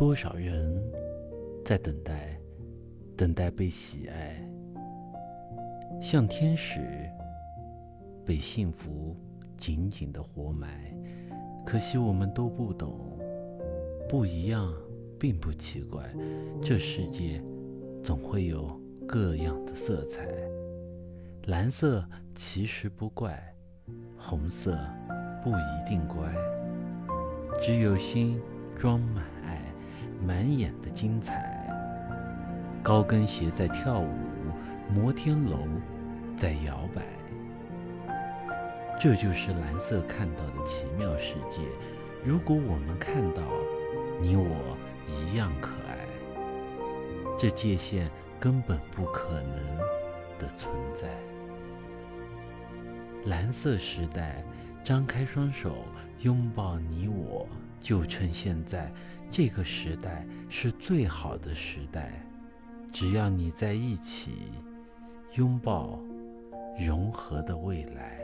多少人在等待，等待被喜爱，像天使被幸福紧紧的活埋。可惜我们都不懂，不一样并不奇怪，这世界总会有各样的色彩。蓝色其实不怪，红色不一定乖。只有心装满，满眼的精彩。高跟鞋在跳舞，摩天楼在摇摆。这就是蓝色看到的奇妙世界。如果我们看到你我一样可爱，这界限根本不可能的存在。蓝色时代，张开双手拥抱你我，就趁现在。这个时代是最好的时代，只要你在一起，拥抱融合的未来。